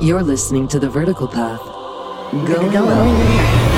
You're listening to The Vertical Path. Go, go,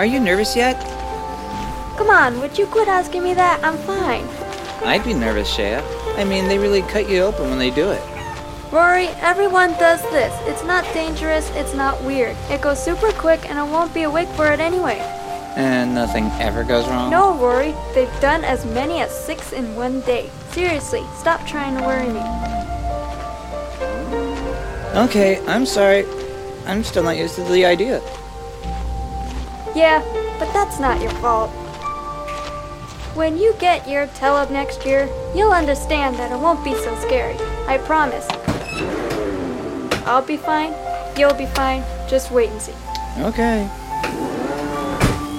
Are you nervous yet? Come on, would you quit asking me that? I'm fine. I'd be nervous, Shea. I mean, they really cut you open when they do it. Rory, everyone does this. It's not dangerous, it's not weird. It goes super quick and I won't be awake for it anyway. And nothing ever goes wrong? No, Rory, they've done as many as six in one day. Seriously, stop trying to worry me. Okay, I'm sorry. I'm still not used to the idea. Yeah, but that's not your fault. When you get your tele next year, you'll understand that it won't be so scary. I promise. I'll be fine, You'll be fine. Just wait and see. Okay.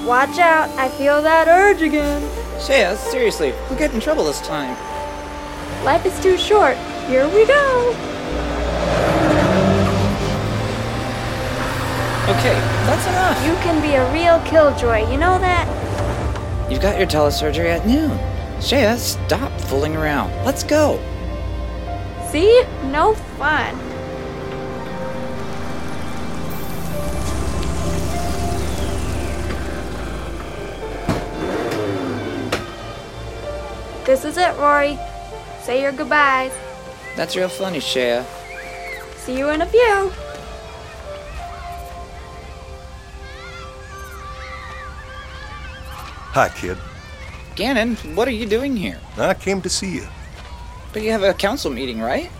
Watch out. I feel that urge again. Shea, uh, seriously, we'll get in trouble this time. Life is too short. Here we go. Okay, that's enough. You can be a real killjoy. You know that? You've got your telesurgery at noon. Shea, stop fooling around. Let's go. See? No fun. This is it, Rory. Say your goodbyes. That's real funny, Shea. See you in a few. Hi, kid. Gannon, what are you doing here? I came to see you. But you have a council meeting, right?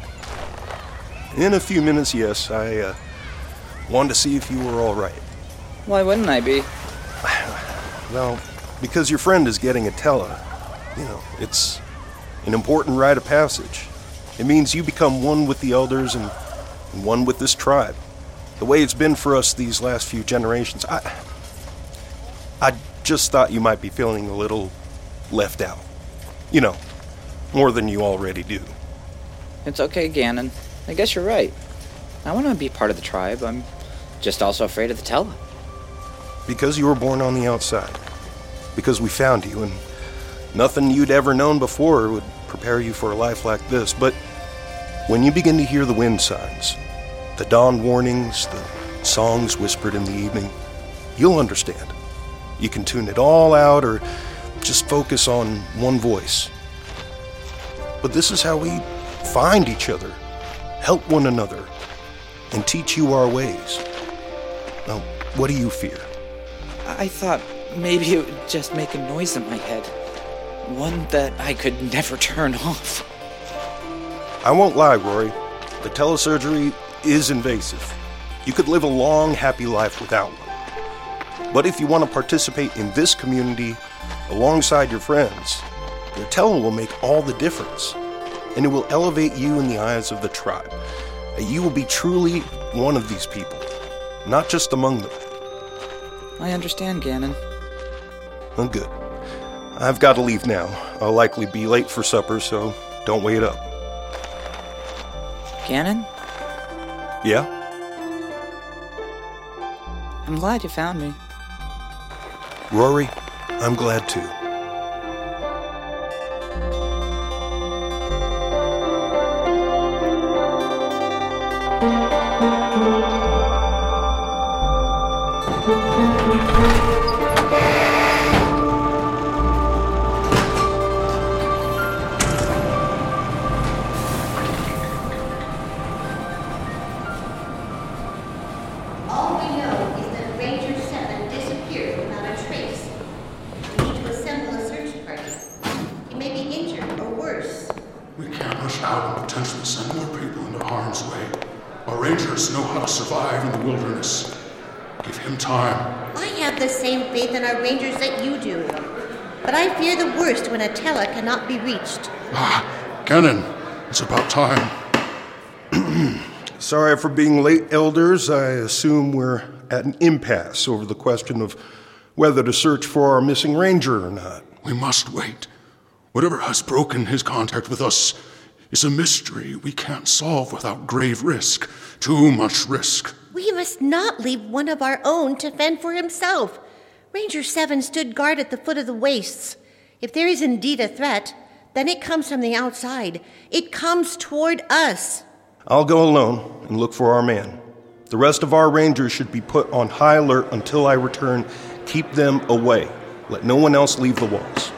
In a few minutes, yes. I uh, wanted to see if you were all right. Why wouldn't I be? Well, because your friend is getting a tella. You know, it's an important rite of passage. It means you become one with the elders and, and one with this tribe. The way it's been for us these last few generations. I I just thought you might be feeling a little left out. You know, more than you already do. It's okay, Gannon. I guess you're right. I want to be part of the tribe. I'm just also afraid of the Tella. Because you were born on the outside. Because we found you, and nothing you'd ever known before would prepare you for a life like this. But when you begin to hear the wind signs, the dawn warnings, the songs whispered in the evening, you'll understand. You can tune it all out or just focus on one voice. But this is how we find each other, help one another, and teach you our ways. Now, what do you fear? I thought maybe it would just make a noise in my head. One that I could never turn off. I won't lie, Rory. The telesurgery is invasive. You could live a long, happy life without one. But if you want to participate in this community alongside your friends, the tele will make all the difference. And it will elevate you in the eyes of the tribe. You will be truly one of these people, not just among them. I understand, Gannon. Oh, good. I've got to leave now. I'll likely be late for supper, so don't wait up. Gannon, Yeah? I'm glad you found me. Rory, I'm glad too. All we know is that Ranger 7 disappeared without a trace. We need to assemble a search party. He may be injured or worse. We can't rush out and potentially send more people into harm's way. Our rangers know how to survive in the wilderness. Give him time. I have the same faith in our rangers that you do. But I fear the worst when a Tella cannot be reached. Ah, Gannon, it's about time. Sorry for being late, elders. I assume we're at an impasse over the question of whether to search for our missing ranger or not. We must wait. Whatever has broken his contact with us is a mystery we can't solve without grave risk. Too much risk. We must not leave one of our own to fend for himself. Ranger 7 stood guard at the foot of the wastes. If there is indeed a threat, then it comes from the outside. It comes toward us. I'll go alone and look for our man. The rest of our rangers should be put on high alert until I return. Keep them away. Let no one else leave the walls.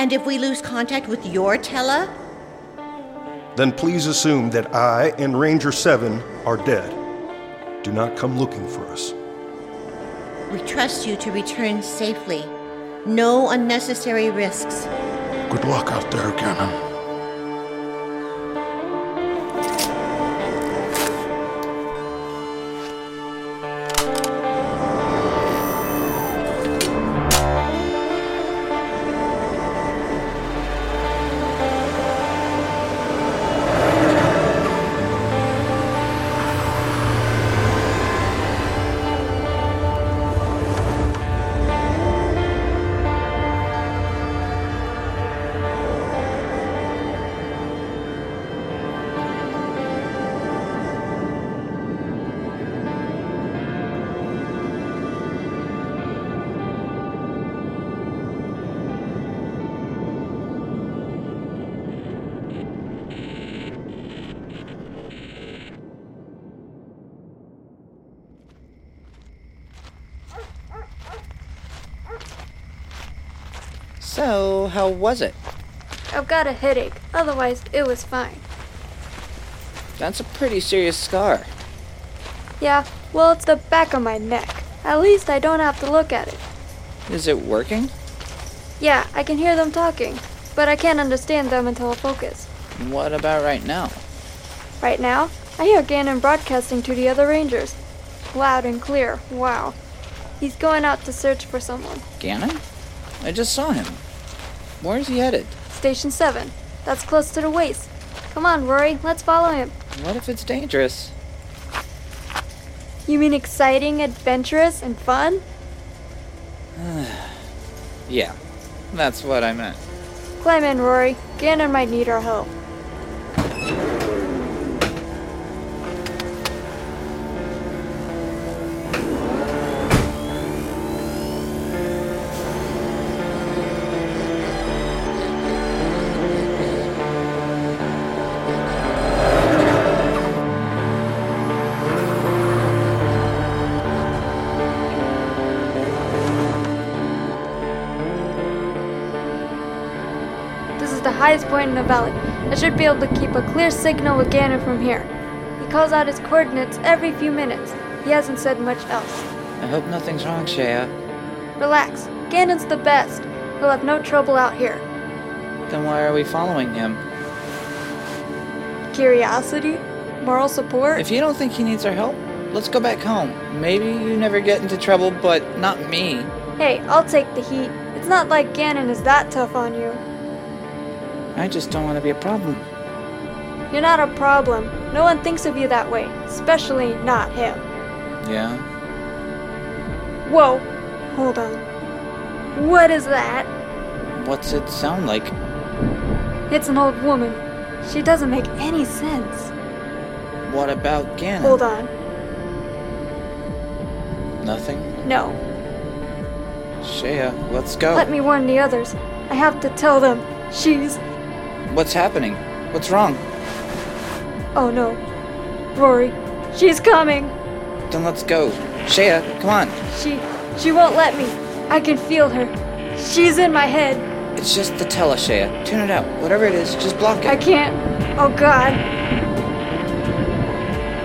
And if we lose contact with your Tella, Then please assume that I and Ranger 7 are dead. Do not come looking for us. we trust you to return safely. No unnecessary risks. Good luck out there, Gannon. So, how was it? I've got a headache. Otherwise, it was fine. That's a pretty serious scar. Yeah, well, it's the back of my neck. At least I don't have to look at it. Is it working? Yeah, I can hear them talking, but I can't understand them until I focus. What about right now? Right now, I hear Gannon broadcasting to the other rangers. Loud and clear. Wow. He's going out to search for someone. Gannon? I just saw him. Where's he headed? Station 7. That's close to the waste. Come on, Rory, let's follow him. What if it's dangerous? You mean exciting, adventurous, and fun? Yeah, that's what I meant. Climb in, Rory. Gannon might need our help. Highest point in the valley. I should be able to keep a clear signal with Gannon from here. He calls out his coordinates every few minutes. He hasn't said much else. I hope nothing's wrong, Shea. Relax. Gannon's the best. He'll have no trouble out here. Then why are we following him? Curiosity? Moral support? If you don't think he needs our help, let's go back home. Maybe you never get into trouble, but not me. Hey, I'll take the heat. It's not like Gannon is that tough on you. I just don't want to be a problem. You're not a problem. No one thinks of you that way, especially not him. Yeah? Whoa, hold on. What is that? What's it sound like? It's an old woman. She doesn't make any sense. What about Gannon? Hold on. Nothing? No. Shea, let's go. Let me warn the others. I have to tell them. She's. What's happening? What's wrong? Oh no. Rory. She's coming. Then let's go. Shea, come on. She. She won't let me. I can feel her. She's in my head. It's just the tele, Shea. Tune it out. Whatever it is, just block it. I can't. Oh god.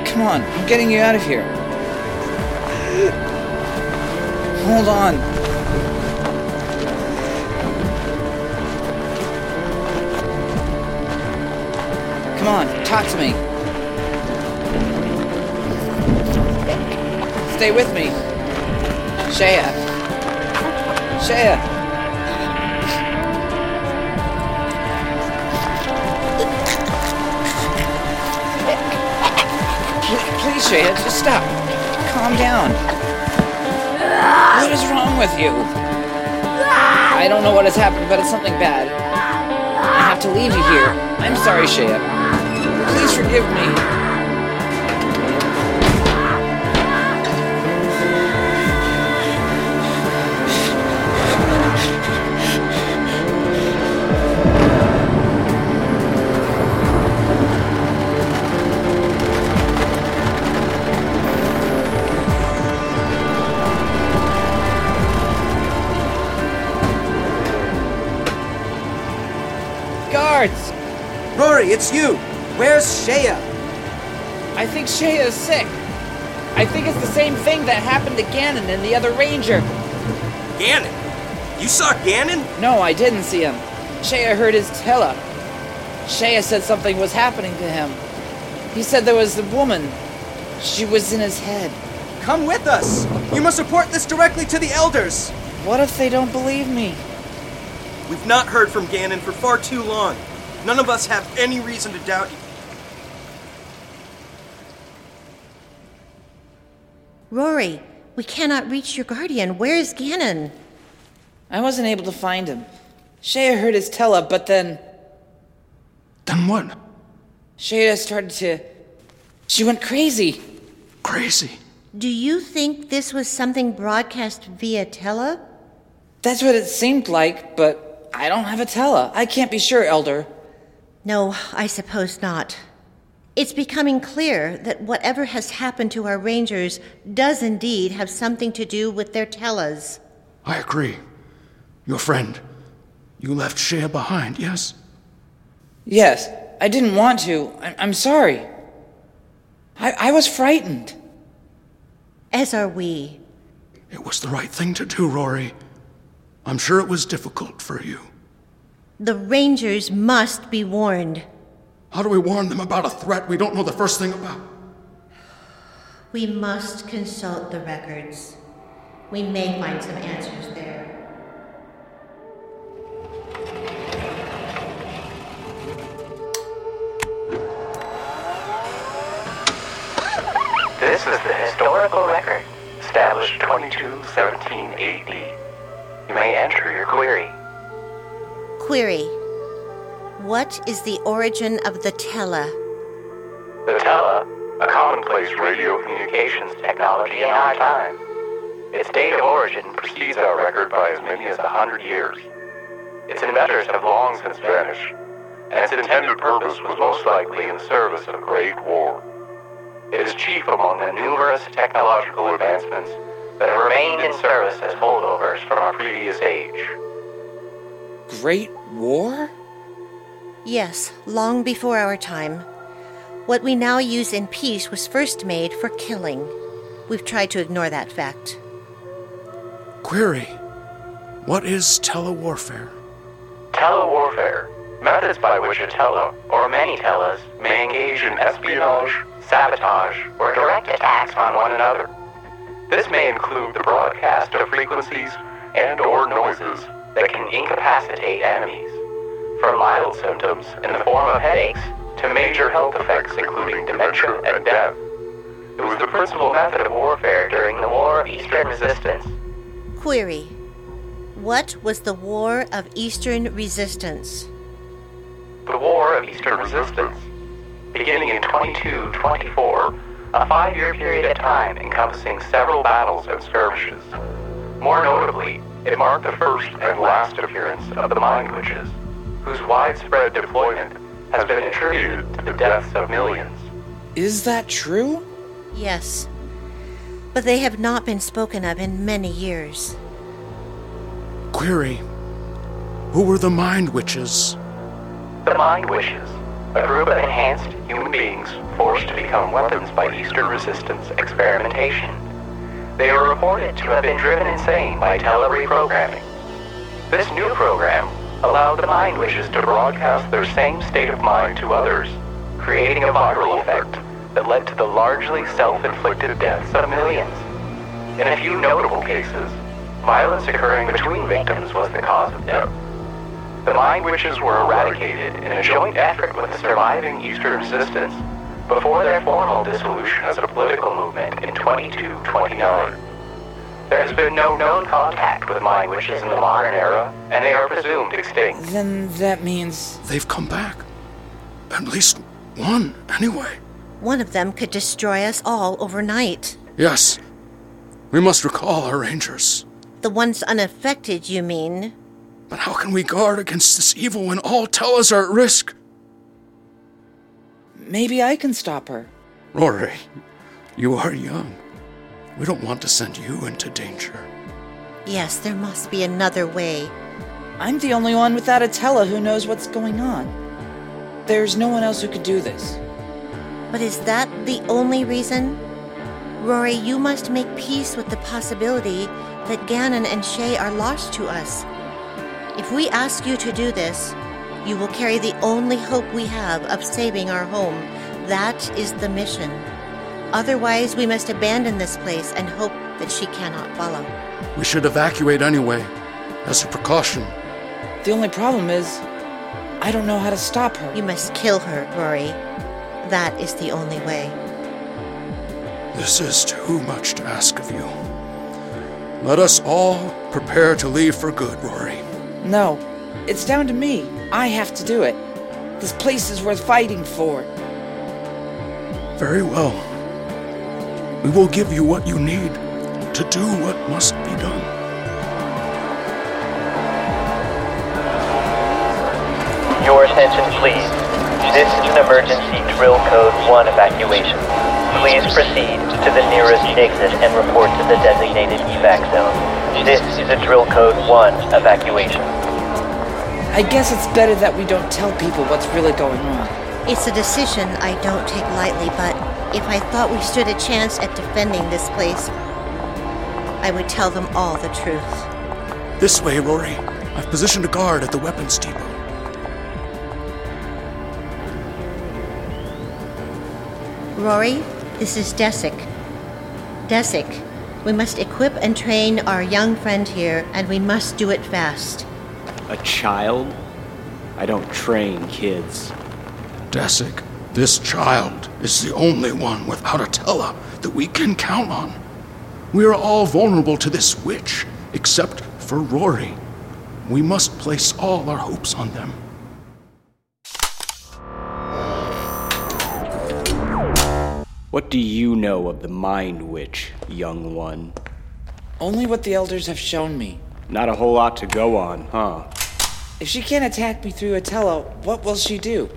Come on, I'm getting you out of here. Hold on. To me. Stay with me. Shea. Shea. Please, Shea, just stop. Calm down. What is wrong with you? I don't know what has happened, but it's something bad. I have to leave you here. I'm sorry, Shea. Please forgive me. Guards! Rory, it's you! Where's Shea? I think Shea is sick. I think it's the same thing that happened to Gannon and the other ranger. Gannon! You saw Gannon? No, I didn't see him. Shea heard his tella. Shea said something was happening to him. He said there was a woman. She was in his head. Come with us! You must report this directly to the elders! What if they don't believe me? We've not heard from Gannon for far too long. None of us have any reason to doubt you. Rory, we cannot reach your guardian. Where is Gannon? I wasn't able to find him. Shea heard his tella, but then Then what? Shea started to. She went crazy. Crazy. Do you think this was something broadcast via tele? That's what it seemed like, but I don't have a tella. I can't be sure, Elder. No, I suppose not. It's becoming clear that whatever has happened to our rangers does indeed have something to do with their tellas. I agree. Your friend. You left Shea behind, yes? Yes, I didn't want to. I- I'm sorry. I-, I was frightened. As are we. It was the right thing to do, Rory. I'm sure it was difficult for you. The Rangers must be warned. How do we warn them about a threat we don't know the first thing about? We must consult the records. We may find some answers there. This is the historical record, established 2217 AD. You may enter your query. Query What is the origin of the Tela? The Tela, a commonplace radio communications technology in our time. Its date of origin precedes our record by as many as a hundred years. Its inventors have long since vanished, and its intended purpose was most likely in service of a great war. It is chief among the numerous technological advancements that have remained in service as holdovers from our previous age. Great War? Yes, long before our time. What we now use in peace was first made for killing. We've tried to ignore that fact. Query What is telewarfare? Telewarfare, methods by which a tele, or many teles, may engage in espionage, sabotage, or direct attacks on one another. This may include the broadcast of frequencies and or noises that can incapacitate enemies, from mild symptoms in the form of headaches to major health effects including dementia and death. It was the principal method of warfare during the War of Eastern Resistance. Query What was the War of Eastern Resistance? The War of Eastern Resistance, beginning in 2224, a five-year period of time encompassing several battles and skirmishes. More notably, it marked the first and last appearance of the Mind Witches, whose widespread deployment has been attributed to the deaths of millions. Is that true? Yes. But they have not been spoken of in many years. Query Who were the Mind Witches? The Mind Witches, a group of enhanced human beings forced to become weapons by Eastern Resistance experimentation. They are reported to have been driven insane by telereprogramming. This new program allowed the Mind Witches to broadcast their same state of mind to others, creating a viral effect that led to the largely self-inflicted deaths of millions. In a few notable cases, violence occurring between victims was the cause of death. The Mind Witches were eradicated in a joint effort with the surviving Eastern Resistance before their formal dissolution as a political movement in 2229. There has been no known contact with Mind Witches in the modern era, and they are presumed extinct. Then that means. They've come back. At least one, anyway. One of them could destroy us all overnight. Yes. We must recall our rangers. The ones unaffected, you mean? But how can we guard against this evil when all Tellas are at risk? Maybe I can stop her. Rory, you are young. We don't want to send you into danger. Yes, there must be another way. I'm the only one without a Tella who knows what's going on. There's no one else who could do this. But is that the only reason? Rory, you must make peace with the possibility that Gannon and Shea are lost to us. If we ask you to do this, you will carry the only hope we have of saving our home. That is the mission. Otherwise, we must abandon this place and hope that she cannot follow. We should evacuate anyway, as a precaution. The only problem is, I don't know how to stop her. You must kill her, Rory. That is the only way. This is too much to ask of you. Let us all prepare to leave for good, Rory. No, it's down to me. I have to do it. This place is worth fighting for. Very well. We will give you what you need to do what must be done. Your attention, please. This is an emergency drill code 1 evacuation. Please proceed to the nearest exit and report to the designated evac zone. This is a drill code 1 evacuation. I guess it's better that we don't tell people what's really going on. It's a decision I don't take lightly, but if I thought we stood a chance at defending this place, I would tell them all the truth. This way, Rory. I've positioned a guard at the weapons depot. Rory, this is Dessik. Dessik, we must equip and train our young friend here, and we must do it fast. A child? I don't train kids. Dessik, this child is the only one without a Tella that we can count on. We are all vulnerable to this witch, except for Rory. We must place all our hopes on them. What do you know of the Mind Witch, young one? Only what the elders have shown me. Not a whole lot to go on, huh? If she can't attack me through a Tella, what will she do?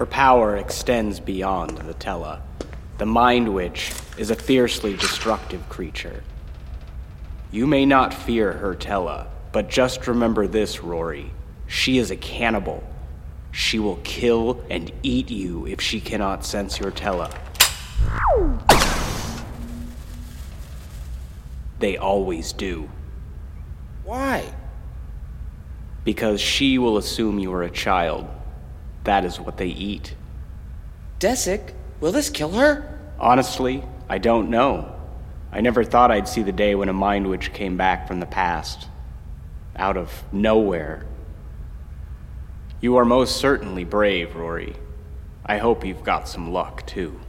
Her power extends beyond the Tella. The Mind Witch is a fiercely destructive creature. You may not fear her Tella, but just remember this, Rory. She is a cannibal. She will kill and eat you if she cannot sense your Tella. They always do. Why? Because she will assume you are a child. That is what they eat. Dessik, will this kill her? Honestly, I don't know. I never thought I'd see the day when a mind witch came back from the past. Out of nowhere. You are most certainly brave, Rory. I hope you've got some luck, too.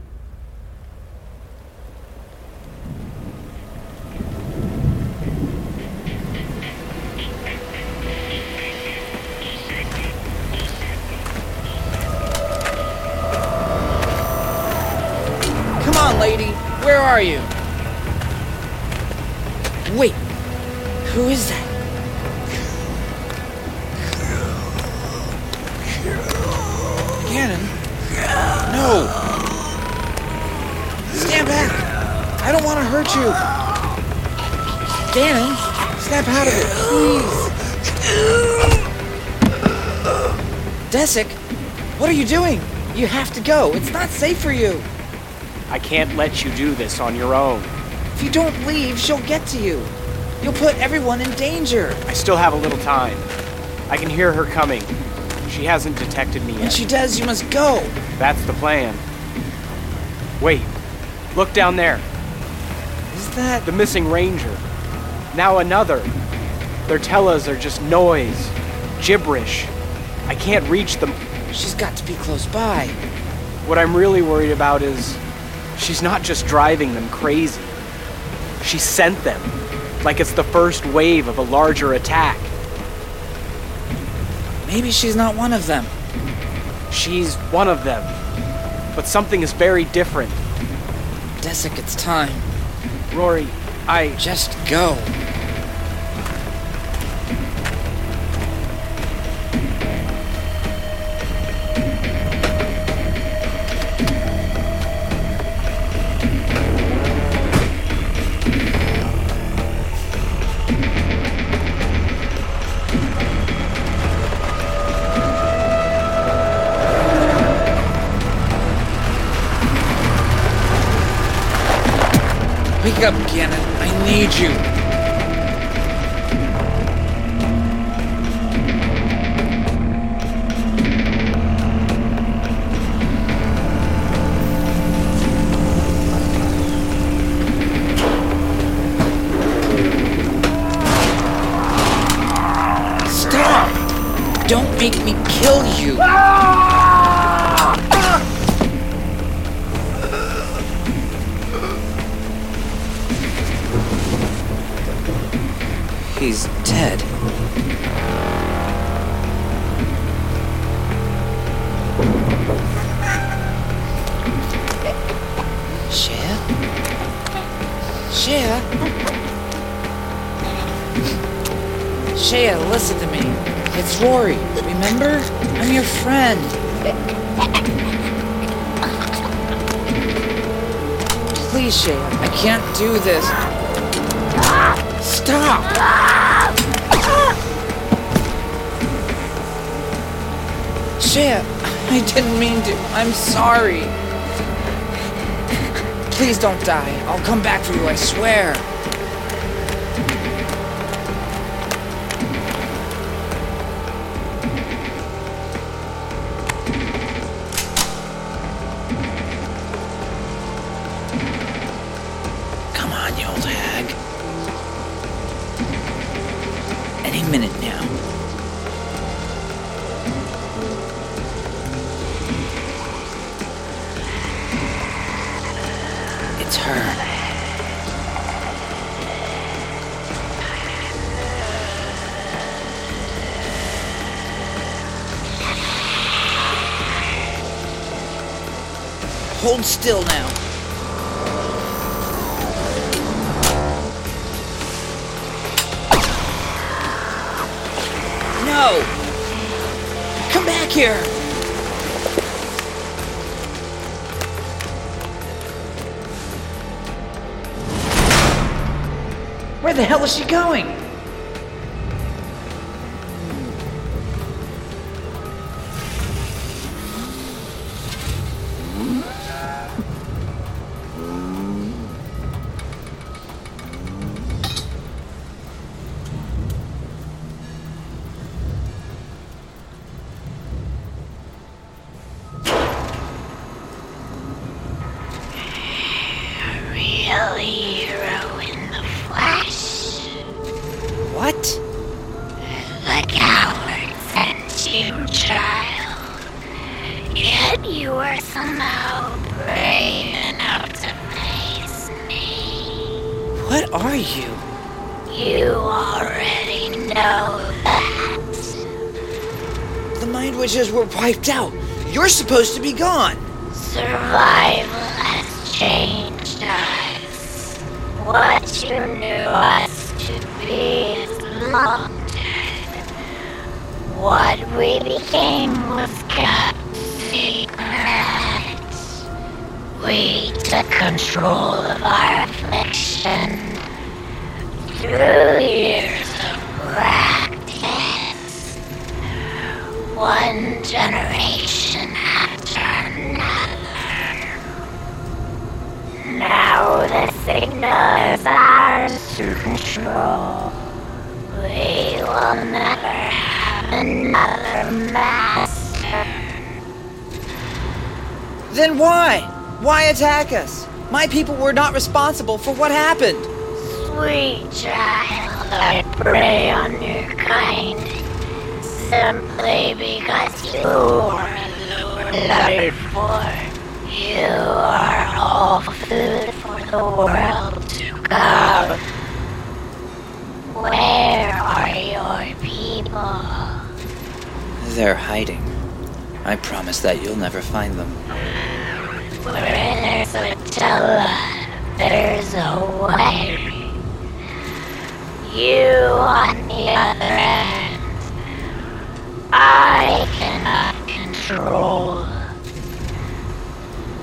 You have to go. It's not safe for you. I can't let you do this on your own. If you don't leave, she'll get to you. You'll put everyone in danger. I still have a little time. I can hear her coming. She hasn't detected me yet. When she does, you must go. That's the plan. Wait. Look down there. Is that the missing ranger? Now another. Their tellas are just noise, gibberish. I can't reach them. She's got to be close by. What I'm really worried about is she's not just driving them crazy. She sent them, like it's the first wave of a larger attack. Maybe she's not one of them. She's one of them. But something is very different. Dessik, it's time. Rory, I. Just go. Don't make me kill you! He's dead. Shea? Shea? Shea, listen to me. It's Rory, remember? I'm your friend. Please, Shea, I can't do this. Stop! Shea, I didn't mean to. I'm sorry. Please don't die. I'll come back for you, I swear. Come on, you old hag. Any minute now. It's her. Hold still now. Here! Where the hell is she going? Wiped out. You're supposed to be gone. Survival has changed us. What you knew us to be is long dead. What we became was kept secret. We took control of our affliction through years One generation after another. Now the signal is ours to control. We will never have another master. Then why? Why attack us? My people were not responsible for what happened. Sweet child, I prey on your kind simply because you are life form. You are all food for the world to come. Where are your people? They're hiding. I promise that you'll never find them. Where there's a Tella, there's a way. You on the other end, I cannot control.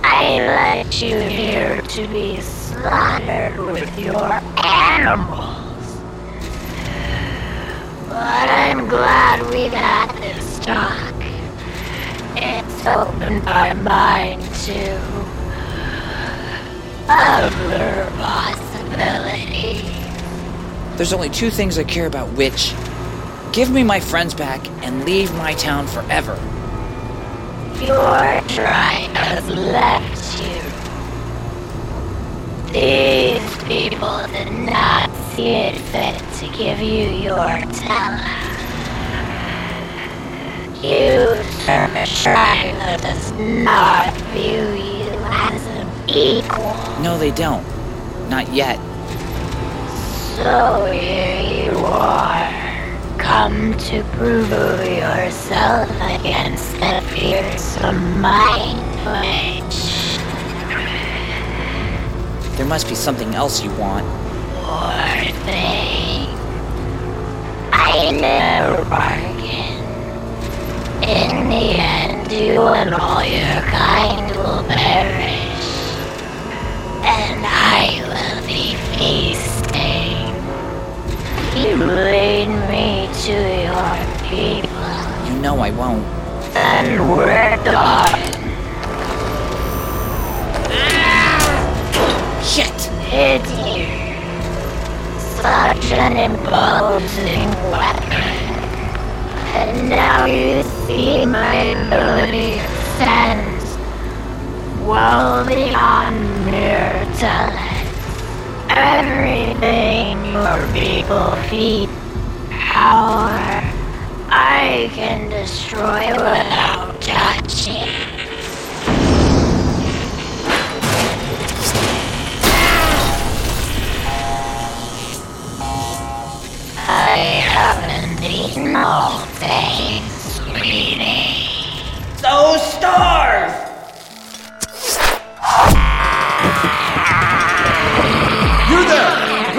I let you here to be slaughtered with your animals. But I'm glad we got this talk. It's opened my mind to other possibilities. There's only two things I care about, witch. Give me my friends back and leave my town forever. Your tribe has left you. These people did not see it fit to give you your talent. You serve a tribe that does not view you as an equal. No, they don't. Not yet. So here you are, come to prove yourself against the fearsome mind witch. There must be something else you want. Poor thing. I never bargain. In the end, you and all your kind will perish. And I will be feasting. You lead me to your people. You know I won't. And we're done. Shit! Hit you. Such an imposing weapon. And now you see my ability extends well beyond mere talent. Everything your people feed power, I can destroy without touching. I haven't eaten all day, sweetie. So starve!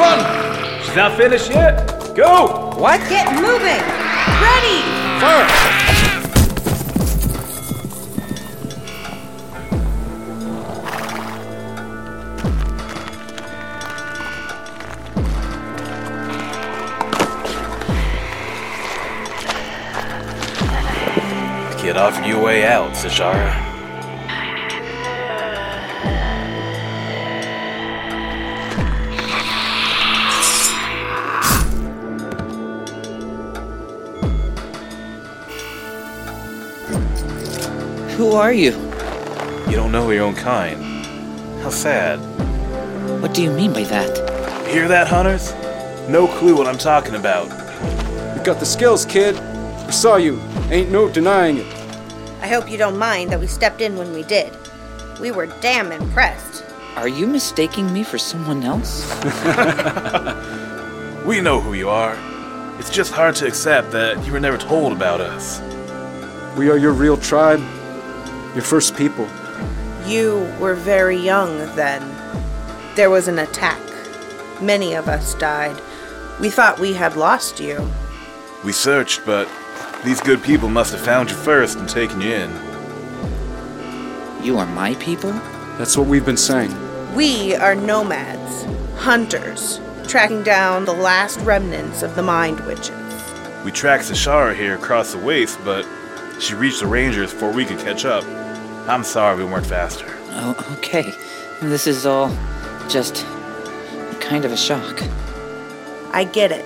Run! She's not finished yet. Go! What? Get moving! Ready! Fire! Get off your way out, Seshara. Who are you? You don't know your own kind. How sad. What do you mean by that? Hear that, hunters? No clue what I'm talking about. You got the skills, kid. We saw you. Ain't no denying it. I hope you don't mind that we stepped in when we did. We were damn impressed. Are you mistaking me for someone else? We know who you are. It's just hard to accept that you were never told about us. We are your real tribe. Your first people. You were very young then. There was an attack. Many of us died. We thought we had lost you. We searched, but these good people must have found you first and taken you in. You are my people? That's what we've been saying. We are nomads, hunters, tracking down the last remnants of the Mind Witches. We tracked Seshara here across the waste, but she reached the Rangers before we could catch up. I'm sorry we weren't faster. Oh, okay. This is all just kind of a shock. I get it.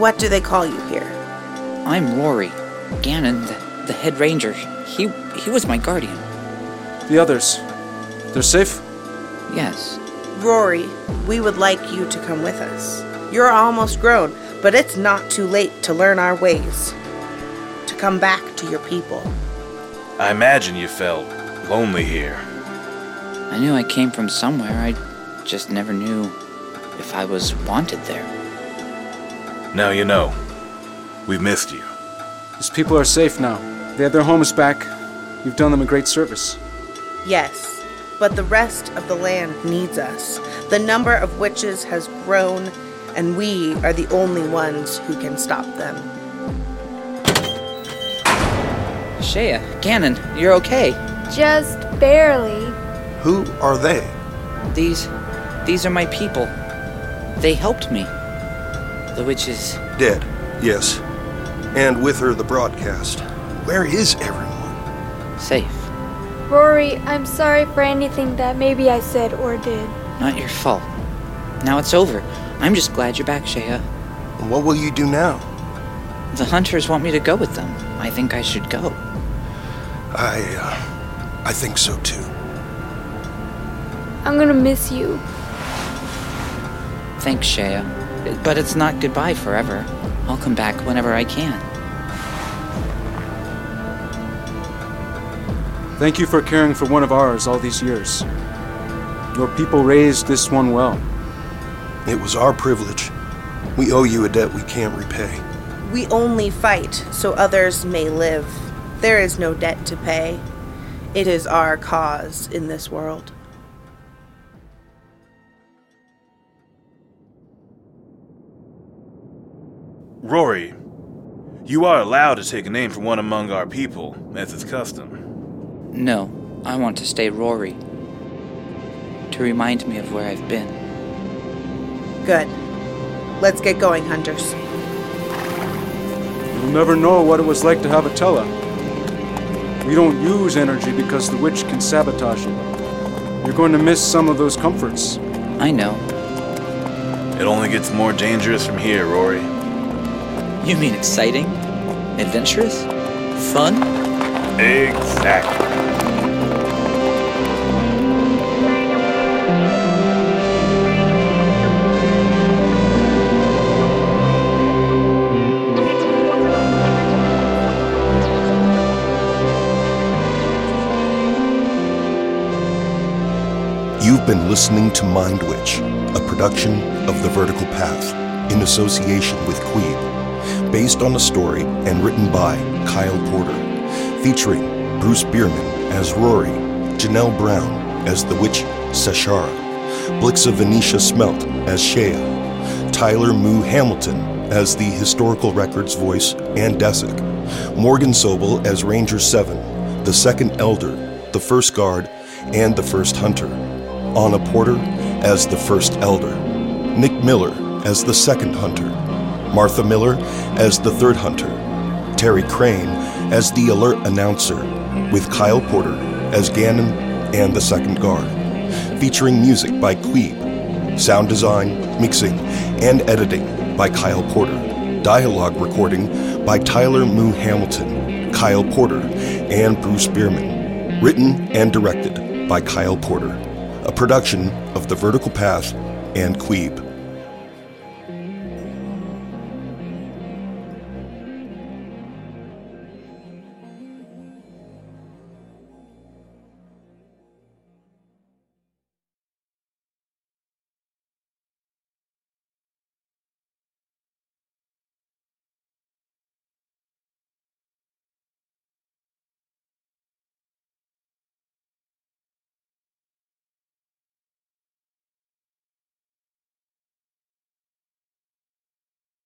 What do they call you here? I'm Rory. Gannon, the, the head ranger. He he was my guardian. The others. They're safe? Yes. Rory, we would like you to come with us. You're almost grown, but it's not too late to learn our ways. To come back to your people. I imagine you felt lonely here. I knew I came from somewhere. I just never knew if I was wanted there. Now you know. We've missed you. These people are safe now. They have their homes back. You've done them a great service. Yes, but the rest of the land needs us. The number of witches has grown, and we are the only ones who can stop them. Shea, Gannon, you're okay. Just barely. Who are they? These these are my people. They helped me. The witches Dead, yes. And with her, the broadcast. Where is everyone? safe. Rory, I'm sorry for anything that maybe I said or did. Not your fault. Now it's over. I'm just glad you're back, Shea. And what will you do now? The hunters want me to go with them. I think I should go. I, uh, I think so too. I'm gonna miss you. Thanks, Shea. But it's not goodbye forever. I'll come back whenever I can. Thank you for caring for one of ours all these years. Your people raised this one well. It was our privilege. We owe you a debt we can't repay. We only fight so others may live. There is no debt to pay. It is our cause in this world. Rory, you are allowed to take a name from one among our people, as is custom. No, I want to stay Rory. To remind me of where I've been. Good. Let's get going, hunters. You'll never know what it was like to have a Tella. We don't use energy because the witch can sabotage it. You're going to miss some of those comforts. I know. It only gets more dangerous from here, Rory. You mean exciting? Adventurous? Fun? Exactly. Been listening to Mind Witch, a production of The Vertical Path in association with Qvebe, based on a story and written by Kyle Porter, featuring Bruce Beerman as Rory, Janelle Brown as the witch Seshara, Blixa Venetia Smelt as Shea, Tyler Mooh Hamilton as the historical records voice and Dessik, Morgan Sobel as Ranger 7, the second elder, the first guard, and the first hunter. Anna Porter as the first elder, Nick Miller as the second hunter, Martha Miller as the third hunter, Terry Crane as the alert announcer, with Kyle Porter as Gannon and the second guard, featuring music by Qvebe, sound design, mixing, and editing by Kyle Porter, dialogue recording by Tyler Mooh Hamilton, Kyle Porter, and Bruce Beerman, written and directed by Kyle Porter a production of The Vertical Path and Qvebe.